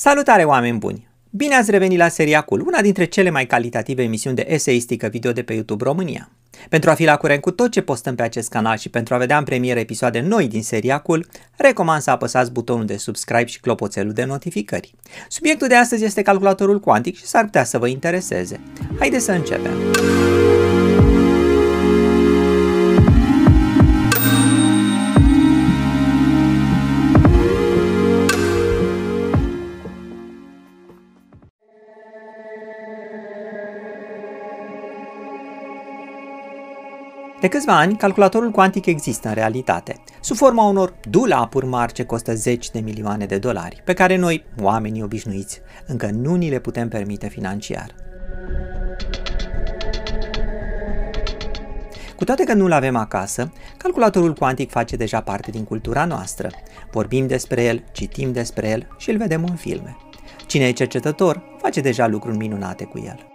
Salutare oameni buni! Bine ați revenit la Seriacul, una dintre cele mai calitative emisiuni de eseistică video de pe YouTube România. Pentru a fi la curent cu tot ce postăm pe acest canal și pentru a vedea în premieră episoade noi din Seriacul, recomand să apăsați butonul de subscribe și clopoțelul de notificări. Subiectul de astăzi este calculatorul cuantic și s-ar putea să vă intereseze. Haideți să începem! De câțiva ani, calculatorul cuantic există în realitate, sub forma unor dulapuri mari ce costă zeci de milioane de dolari, pe care noi, oamenii obișnuiți, încă nu ni le putem permite financiar. Cu toate că nu-l avem acasă, calculatorul cuantic face deja parte din cultura noastră. Vorbim despre el, citim despre el și îl vedem în filme. Cine e cercetător, face deja lucruri minunate cu el.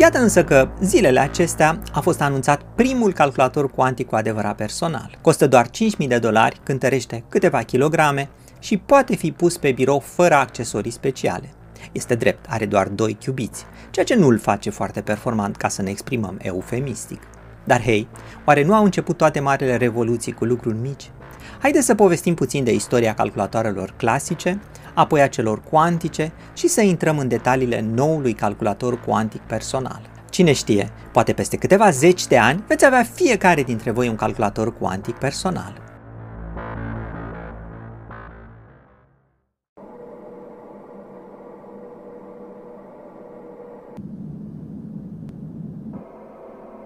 Iată însă că zilele acestea a fost anunțat primul calculator cuantic cu adevărat personal. Costă doar 5.000 de dolari, cântărește câteva kilograme și poate fi pus pe birou fără accesorii speciale. Este drept, are doar 2 cubiți, ceea ce nu îl face foarte performant ca să ne exprimăm eufemistic. Dar hei, oare nu au început toate marile revoluții cu lucruri mici? Haideți să povestim puțin de istoria calculatoarelor clasice, apoi a celor cuantice și să intrăm în detaliile noului calculator cuantic personal. Cine știe, poate peste câteva zeci de ani veți avea fiecare dintre voi un calculator cuantic personal.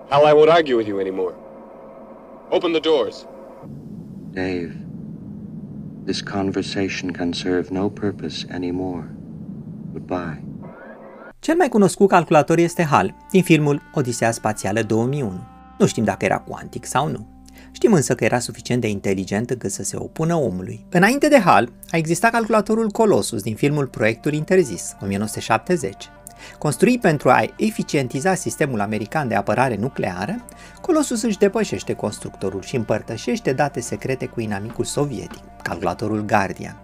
Hal, I won't argue with you anymore. Open the doors. Dave, this conversation can serve no purpose anymore. Goodbye. Cel mai cunoscut calculator este HAL, din filmul Odisea Spațială 2001. Nu știm dacă era cuantic sau nu. Știm însă că era suficient de inteligent încât să se opună omului. Înainte de HAL, a existat calculatorul Colossus din filmul Proiectul Interzis, 1970. Construit pentru a eficientiza sistemul american de apărare nucleară, Colossus își depășește constructorul și împărtășește date secrete cu inamicul sovietic, calculatorul Guardian.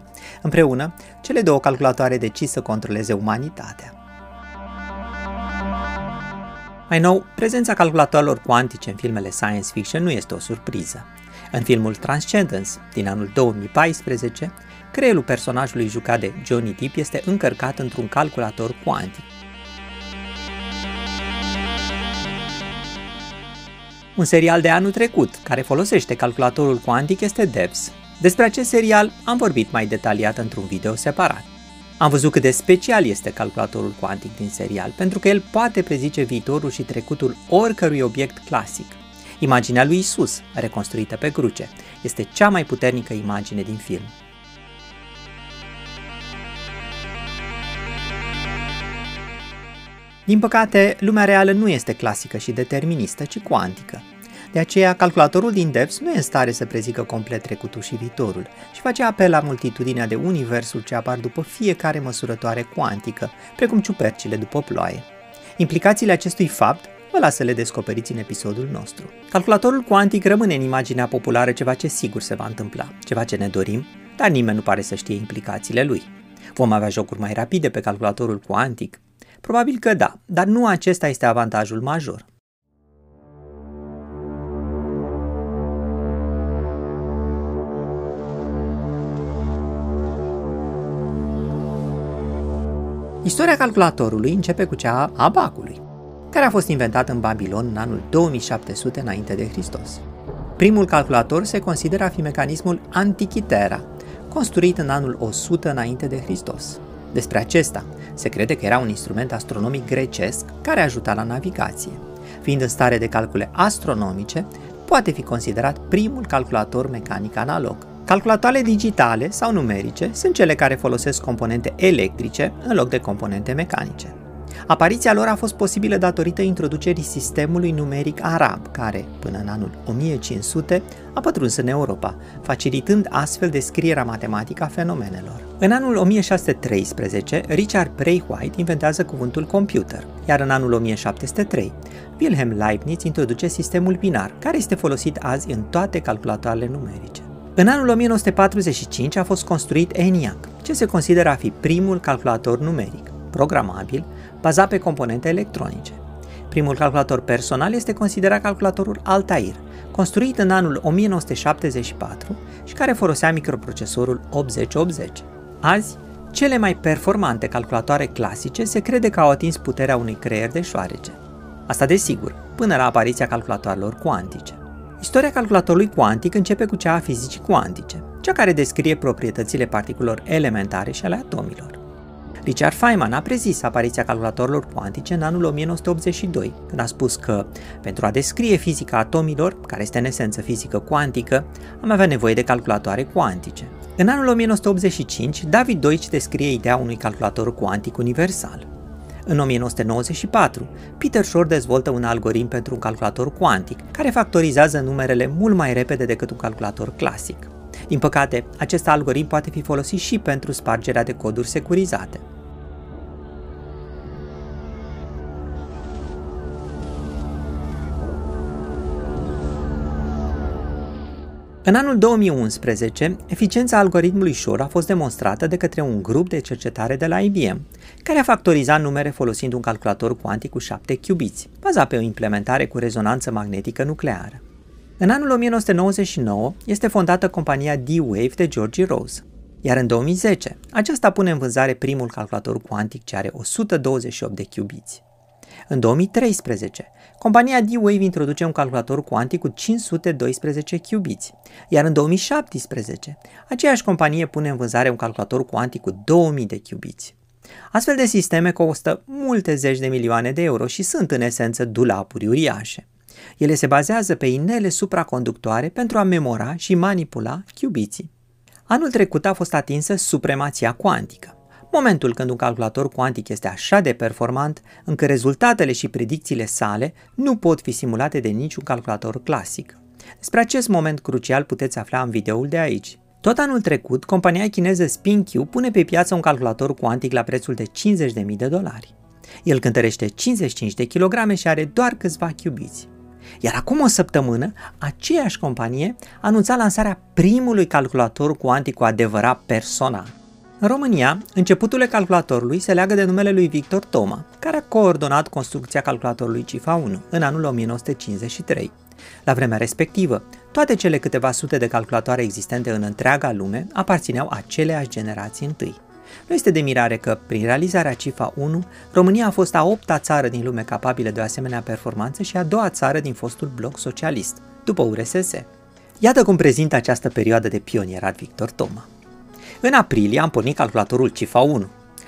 Împreună, cele două calculatoare decid să controleze umanitatea. Mai nou, prezența calculatoarelor cuantice în filmele science fiction nu este o surpriză. În filmul Transcendence, din anul 2014, creierul personajului jucat de Johnny Depp este încărcat într-un calculator cuantic, Un serial de anul trecut care folosește calculatorul cuantic este Devs. Despre acest serial am vorbit mai detaliat într-un video separat. Am văzut cât de special este calculatorul cuantic din serial, pentru că el poate prezice viitorul și trecutul oricărui obiect clasic. Imaginea lui Isus, reconstruită pe cruce, este cea mai puternică imagine din film. Din păcate, lumea reală nu este clasică și deterministă, ci cuantică. De aceea, calculatorul din Devs nu e în stare să prezică complet trecutul și viitorul și face apel la multitudinea de universuri ce apar după fiecare măsurătoare cuantică, precum ciupercile după ploaie. Implicațiile acestui fapt vă las să le descoperiți în episodul nostru. Calculatorul cuantic rămâne în imaginea populară ceva ce sigur se va întâmpla, ceva ce ne dorim, dar nimeni nu pare să știe implicațiile lui. Vom avea jocuri mai rapide pe calculatorul cuantic, Probabil că da, dar nu acesta este avantajul major. Istoria calculatorului începe cu cea a abacului, care a fost inventat în Babilon în anul 2700 înainte de Hristos. Primul calculator se consideră a fi mecanismul Antikythera, construit în anul 100 înainte de Hristos. Despre acesta se crede că era un instrument astronomic grecesc care ajuta la navigație. Fiind în stare de calcule astronomice, poate fi considerat primul calculator mecanic analog. Calculatoarele digitale sau numerice sunt cele care folosesc componente electrice în loc de componente mecanice. Apariția lor a fost posibilă datorită introducerii sistemului numeric arab, care, până în anul 1500, a pătruns în Europa, facilitând astfel descrierea matematică a fenomenelor. În anul 1613, Richard White inventează cuvântul computer, iar în anul 1703, Wilhelm Leibniz introduce sistemul binar, care este folosit azi în toate calculatoarele numerice. În anul 1945 a fost construit ENIAC, ce se consideră a fi primul calculator numeric, programabil, bazat pe componente electronice. Primul calculator personal este considerat calculatorul Altair, construit în anul 1974 și care folosea microprocesorul 8080. Azi, cele mai performante calculatoare clasice se crede că au atins puterea unui creier de șoarece. Asta desigur, până la apariția calculatoarelor cuantice. Istoria calculatorului cuantic începe cu cea a fizicii cuantice, cea care descrie proprietățile particulelor elementare și ale atomilor. Richard Feynman a prezis apariția calculatorilor cuantice în anul 1982, când a spus că, pentru a descrie fizica atomilor, care este în esență fizică cuantică, am avea nevoie de calculatoare cuantice. În anul 1985, David Deutsch descrie ideea unui calculator cuantic universal. În 1994, Peter Shor dezvoltă un algoritm pentru un calculator cuantic, care factorizează numerele mult mai repede decât un calculator clasic. Din păcate, acest algoritm poate fi folosit și pentru spargerea de coduri securizate. În anul 2011, eficiența algoritmului Shor a fost demonstrată de către un grup de cercetare de la IBM, care a factorizat numere folosind un calculator cuantic cu 7 qubits, bazat pe o implementare cu rezonanță magnetică nucleară. În anul 1999 este fondată compania D-Wave de George Rose, iar în 2010 aceasta pune în vânzare primul calculator cuantic ce are 128 de qubits. În 2013, compania D-Wave introduce un calculator cuantic cu 512 qubits, iar în 2017, aceeași companie pune în vânzare un calculator cuantic cu 2000 de qubits. Astfel de sisteme costă multe zeci de milioane de euro și sunt în esență dulapuri uriașe. Ele se bazează pe inele supraconductoare pentru a memora și manipula qubitsii. Anul trecut a fost atinsă supremația cuantică, momentul când un calculator cuantic este așa de performant încât rezultatele și predicțiile sale nu pot fi simulate de niciun calculator clasic. Despre acest moment crucial puteți afla în videoul de aici. Tot anul trecut, compania chineză SpinQ pune pe piață un calculator cuantic la prețul de 50.000 de dolari. El cântărește 55 de kilograme și are doar câțiva qubits. Iar acum o săptămână, aceeași companie a anunțat lansarea primului calculator cuantic cu adevărat personal. În România, începutul calculatorului se leagă de numele lui Victor Toma, care a coordonat construcția calculatorului CIFA 1 în anul 1953. La vremea respectivă, toate cele câteva sute de calculatoare existente în întreaga lume aparțineau aceleași generații întâi. Nu este de mirare că, prin realizarea CIFA 1, România a fost a opta țară din lume capabilă de o asemenea performanță și a doua țară din fostul bloc socialist, după URSS. Iată cum prezintă această perioadă de pionierat Victor Toma. În aprilie am pornit calculatorul CIFA 1.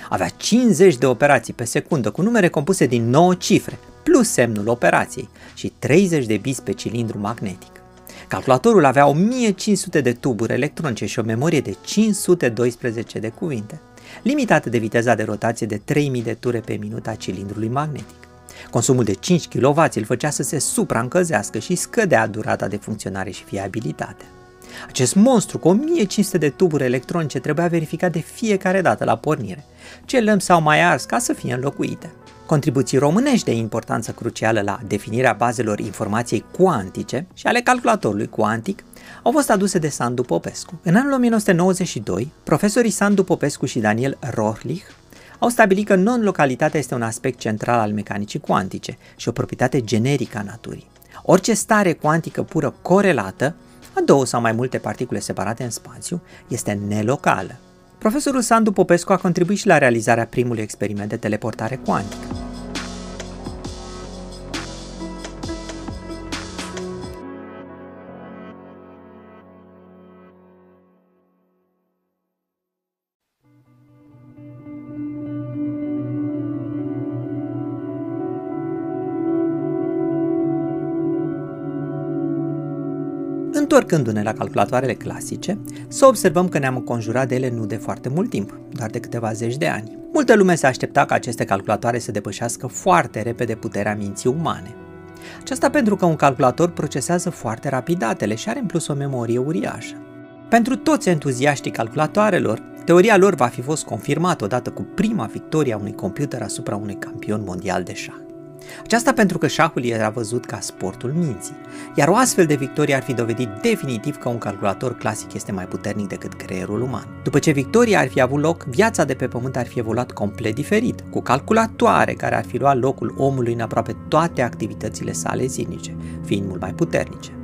Avea 50 de operații pe secundă cu numere compuse din 9 cifre, plus semnul operației și 30 de bits pe cilindru magnetic. Calculatorul avea 1500 de tuburi electronice și o memorie de 512 de cuvinte limitată de viteza de rotație de 3000 de ture pe minut a cilindrului magnetic. Consumul de 5 kW îl făcea să se supraîncălzească și scădea durata de funcționare și fiabilitate. Acest monstru cu 1500 de tuburi electronice trebuia verificat de fiecare dată la pornire. Ce lămpi s-au mai ars ca să fie înlocuite. Contribuții românești de importanță crucială la definirea bazelor informației cuantice și ale calculatorului cuantic au fost aduse de Sandu Popescu. În anul 1992, profesorii Sandu Popescu și Daniel Rohlich au stabilit că non-localitatea este un aspect central al mecanicii cuantice și o proprietate generică a naturii. Orice stare cuantică pură corelată a două sau mai multe particule separate în spațiu este nelocală. Profesorul Sandu Popescu a contribuit și la realizarea primului experiment de teleportare cuantică. Întorcându-ne la calculatoarele clasice, să observăm că ne-am înconjurat de ele nu de foarte mult timp, doar de câteva zeci de ani. Multă lume se aștepta ca aceste calculatoare să depășească foarte repede puterea minții umane. Aceasta pentru că un calculator procesează foarte rapid datele și are în plus o memorie uriașă. Pentru toți entuziaștii calculatoarelor, teoria lor va fi fost confirmată odată cu prima victorie a unui computer asupra unui campion mondial de șah. Aceasta pentru că șahul era văzut ca sportul minții, iar o astfel de victorie ar fi dovedit definitiv că un calculator clasic este mai puternic decât creierul uman. După ce victoria ar fi avut loc, viața de pe pământ ar fi evoluat complet diferit, cu calculatoare care ar fi luat locul omului în aproape toate activitățile sale zilnice, fiind mult mai puternice.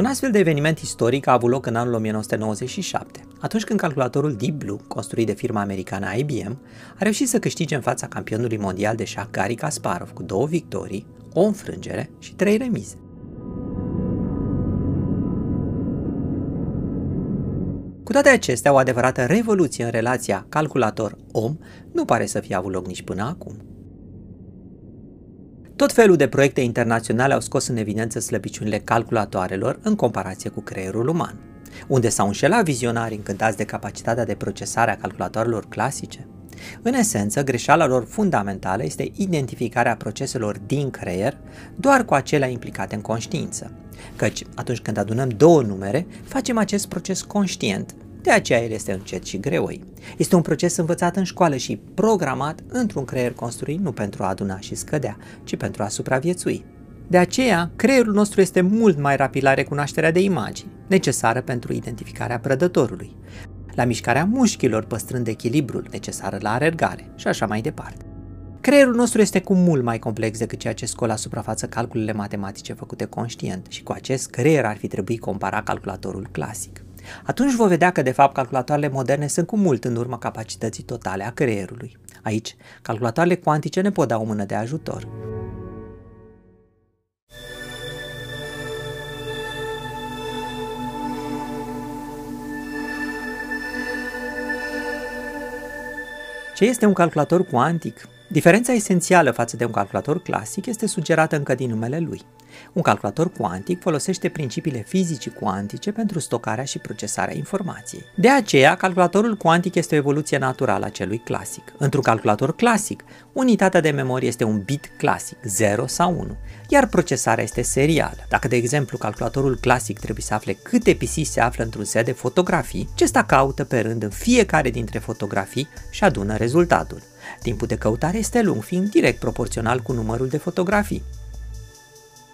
Un astfel de eveniment istoric a avut loc în anul 1997, atunci când calculatorul Deep Blue, construit de firma americană IBM, a reușit să câștige în fața campionului mondial de șah Garry Kasparov cu două victorii, o înfrângere și trei remize. Cu toate acestea, o adevărată revoluție în relația calculator-om nu pare să fie avut loc nici până acum. Tot felul de proiecte internaționale au scos în evidență slăbiciunile calculatoarelor în comparație cu creierul uman, unde s-au înșelat vizionari încântați de capacitatea de procesare a calculatoarelor clasice. În esență, greșeala lor fundamentală este identificarea proceselor din creier doar cu acelea implicate în conștiință. Căci, atunci când adunăm două numere, facem acest proces conștient, de aceea el este încet și greoi. Este un proces învățat în școală și programat într-un creier construit nu pentru a aduna și scădea, ci pentru a supraviețui. De aceea, creierul nostru este mult mai rapid la recunoașterea de imagini, necesară pentru identificarea prădătorului, la mișcarea mușchilor păstrând echilibrul necesar la alergare și așa mai departe. Creierul nostru este cu mult mai complex decât ceea ce scol la suprafață calculele matematice făcute conștient și cu acest creier ar fi trebuit compara calculatorul clasic. Atunci vă vedea că de fapt calculatoarele moderne sunt cu mult în urma capacității totale a creierului. Aici, calculatoarele cuantice ne pot da o mână de ajutor. Ce este un calculator cuantic? Diferența esențială față de un calculator clasic este sugerată încă din numele lui. Un calculator cuantic folosește principiile fizicii cuantice pentru stocarea și procesarea informației. De aceea, calculatorul cuantic este o evoluție naturală a celui clasic. Într-un calculator clasic, unitatea de memorie este un bit clasic, 0 sau 1, iar procesarea este serială. Dacă, de exemplu, calculatorul clasic trebuie să afle câte pisici se află într-un set de fotografii, acesta caută pe rând în fiecare dintre fotografii și adună rezultatul. Timpul de căutare este lung, fiind direct proporțional cu numărul de fotografii.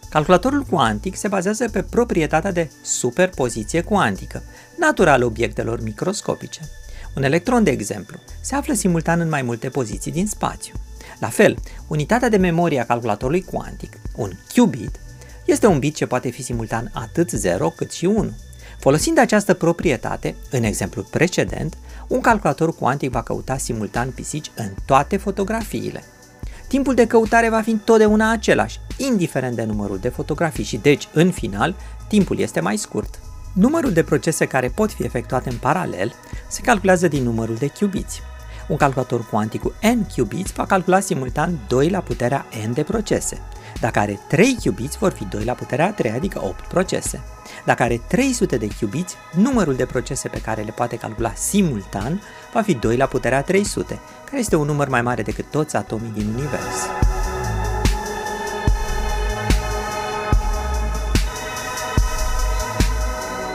Calculatorul cuantic se bazează pe proprietatea de superpoziție cuantică, naturală obiectelor microscopice. Un electron, de exemplu, se află simultan în mai multe poziții din spațiu. La fel, unitatea de memorie a calculatorului cuantic, un qubit, este un bit ce poate fi simultan atât 0 cât și 1. Folosind această proprietate, în exemplul precedent, un calculator cuantic va căuta simultan pisici în toate fotografiile. Timpul de căutare va fi întotdeauna același, indiferent de numărul de fotografii și deci, în final, timpul este mai scurt. Numărul de procese care pot fi efectuate în paralel se calculează din numărul de qubits. Un calculator cuantic cu n qubits va calcula simultan 2 la puterea n de procese. Dacă are 3 qubits, vor fi 2 la puterea 3, adică 8 procese. Dacă are 300 de qubits, numărul de procese pe care le poate calcula simultan va fi 2 la puterea 300, care este un număr mai mare decât toți atomii din univers.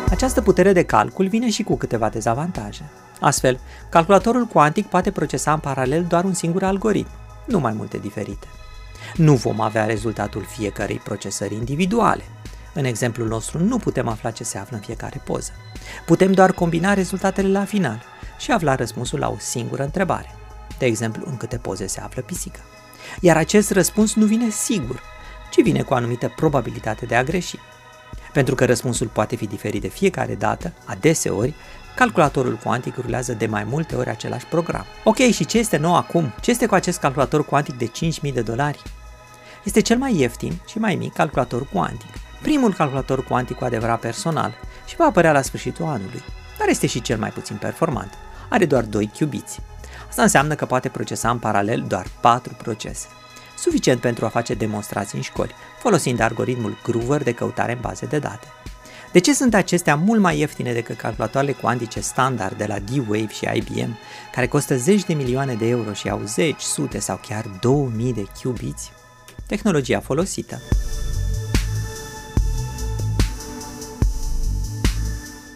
Această putere de calcul vine și cu câteva dezavantaje. Astfel, calculatorul cuantic poate procesa în paralel doar un singur algoritm, nu mai multe diferite. Nu vom avea rezultatul fiecărei procesări individuale, în exemplul nostru nu putem afla ce se află în fiecare poză. Putem doar combina rezultatele la final și afla răspunsul la o singură întrebare. De exemplu, în câte poze se află pisica. Iar acest răspuns nu vine sigur, ci vine cu o anumită probabilitate de a greși. Pentru că răspunsul poate fi diferit de fiecare dată, adeseori, calculatorul cuantic rulează de mai multe ori același program. Ok, și ce este nou acum? Ce este cu acest calculator cuantic de 5.000 de dolari? Este cel mai ieftin și mai mic calculator cuantic primul calculator cuantic cu adevărat personal și va apărea la sfârșitul anului, dar este și cel mai puțin performant. Are doar 2 qubits. Asta înseamnă că poate procesa în paralel doar 4 procese. suficient pentru a face demonstrații în școli, folosind algoritmul Groover de căutare în baze de date. De ce sunt acestea mult mai ieftine decât calculatoarele cuantice standard de la D-Wave și IBM, care costă zeci de milioane de euro și au zeci, sute sau chiar 2000 de qubits? Tehnologia folosită.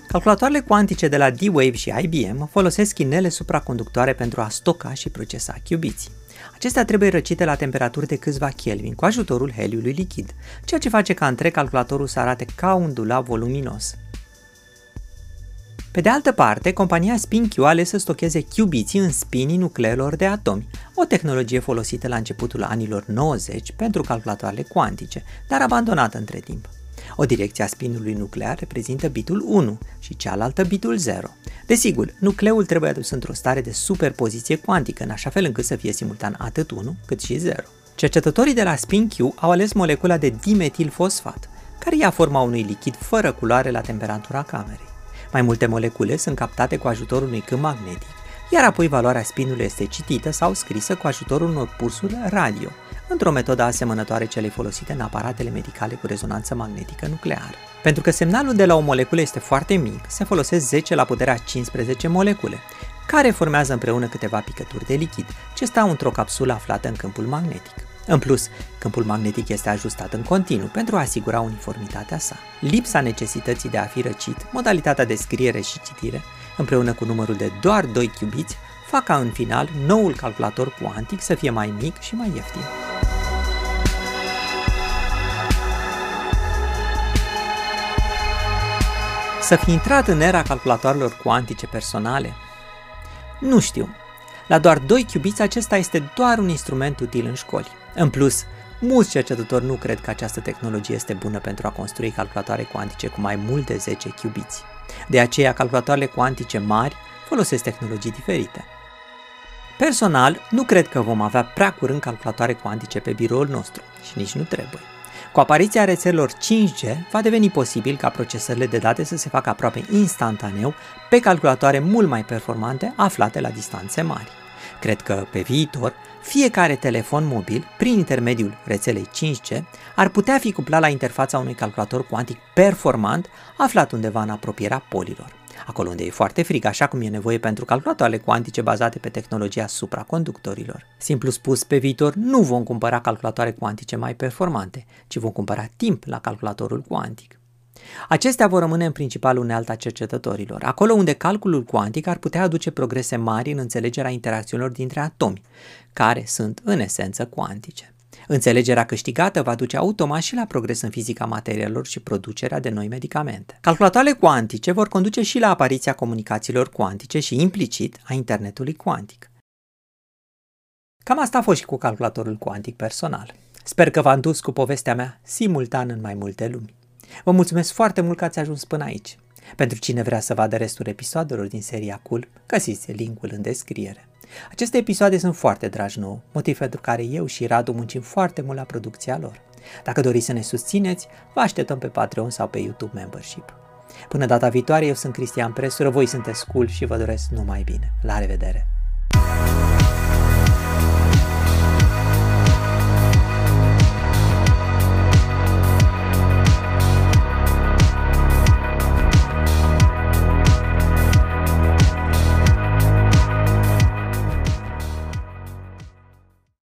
Calculatoarele cuantice de la D-Wave și IBM folosesc inele supraconductoare pentru a stoca și procesa qubits. Acestea trebuie răcite la temperaturi de câțiva Kelvin cu ajutorul heliului lichid, ceea ce face ca întreg calculatorul să arate ca un dulap voluminos. Pe de altă parte, compania SpinQ a ales să stocheze qubits în spinii nucleelor de atomi, o tehnologie folosită la începutul anilor 90 pentru calculatoarele cuantice, dar abandonată între timp. O direcție a spinului nuclear reprezintă bitul 1 și cealaltă bitul 0. Desigur, nucleul trebuie adus într-o stare de superpoziție cuantică, în așa fel încât să fie simultan atât 1 cât și 0. Cercetătorii de la SpinQ au ales molecula de dimetilfosfat, care ia forma unui lichid fără culoare la temperatura camerei. Mai multe molecule sunt captate cu ajutorul unui câmp magnetic, iar apoi valoarea spinului este citită sau scrisă cu ajutorul unor pulsuri radio, într-o metodă asemănătoare celei folosite în aparatele medicale cu rezonanță magnetică nucleară. Pentru că semnalul de la o moleculă este foarte mic, se folosesc 10 la puterea 15 molecule, care formează împreună câteva picături de lichid, ce stau într-o capsulă aflată în câmpul magnetic. În plus, câmpul magnetic este ajustat în continuu pentru a asigura uniformitatea sa. Lipsa necesității de a fi răcit, modalitatea de scriere și citire, împreună cu numărul de doar 2 qubits, fac ca în final noul calculator cuantic să fie mai mic și mai ieftin. Să fi intrat în era calculatoarelor cuantice personale? Nu știu. La doar 2 qubits acesta este doar un instrument util în școli. În plus, mulți cercetători nu cred că această tehnologie este bună pentru a construi calculatoare cuantice cu mai mult de 10 qubits. De aceea, calculatoarele cuantice mari folosesc tehnologii diferite. Personal, nu cred că vom avea prea curând calculatoare cuantice pe biroul nostru și nici nu trebuie. Cu apariția rețelelor 5G, va deveni posibil ca procesările de date să se facă aproape instantaneu pe calculatoare mult mai performante aflate la distanțe mari. Cred că, pe viitor, fiecare telefon mobil, prin intermediul rețelei 5G, ar putea fi cuplat la interfața unui calculator cuantic performant aflat undeva în apropierea polilor acolo unde e foarte frig, așa cum e nevoie pentru calculatoarele cuantice bazate pe tehnologia supraconductorilor. Simplu spus, pe viitor nu vom cumpăra calculatoare cuantice mai performante, ci vom cumpăra timp la calculatorul cuantic. Acestea vor rămâne în principal unealta cercetătorilor, acolo unde calculul cuantic ar putea aduce progrese mari în înțelegerea interacțiunilor dintre atomi, care sunt în esență cuantice. Înțelegerea câștigată va duce automat și la progres în fizica materialelor și producerea de noi medicamente. Calculatoarele cuantice vor conduce și la apariția comunicațiilor cuantice și implicit a internetului cuantic. Cam asta a fost și cu calculatorul cuantic personal. Sper că v-am dus cu povestea mea simultan în mai multe lumi. Vă mulțumesc foarte mult că ați ajuns până aici. Pentru cine vrea să vadă restul episoadelor din seria Cool, găsiți linkul în descriere. Aceste episoade sunt foarte dragi nouă, motiv pentru care eu și Radu muncim foarte mult la producția lor. Dacă doriți să ne susțineți, vă așteptăm pe Patreon sau pe YouTube Membership. Până data viitoare, eu sunt Cristian Presură, voi sunteți cool și vă doresc numai bine. La revedere!